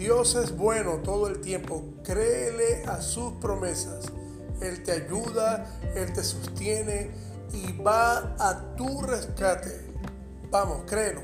Dios es bueno todo el tiempo. Créele a sus promesas. Él te ayuda, Él te sostiene y va a tu rescate. Vamos, créelo.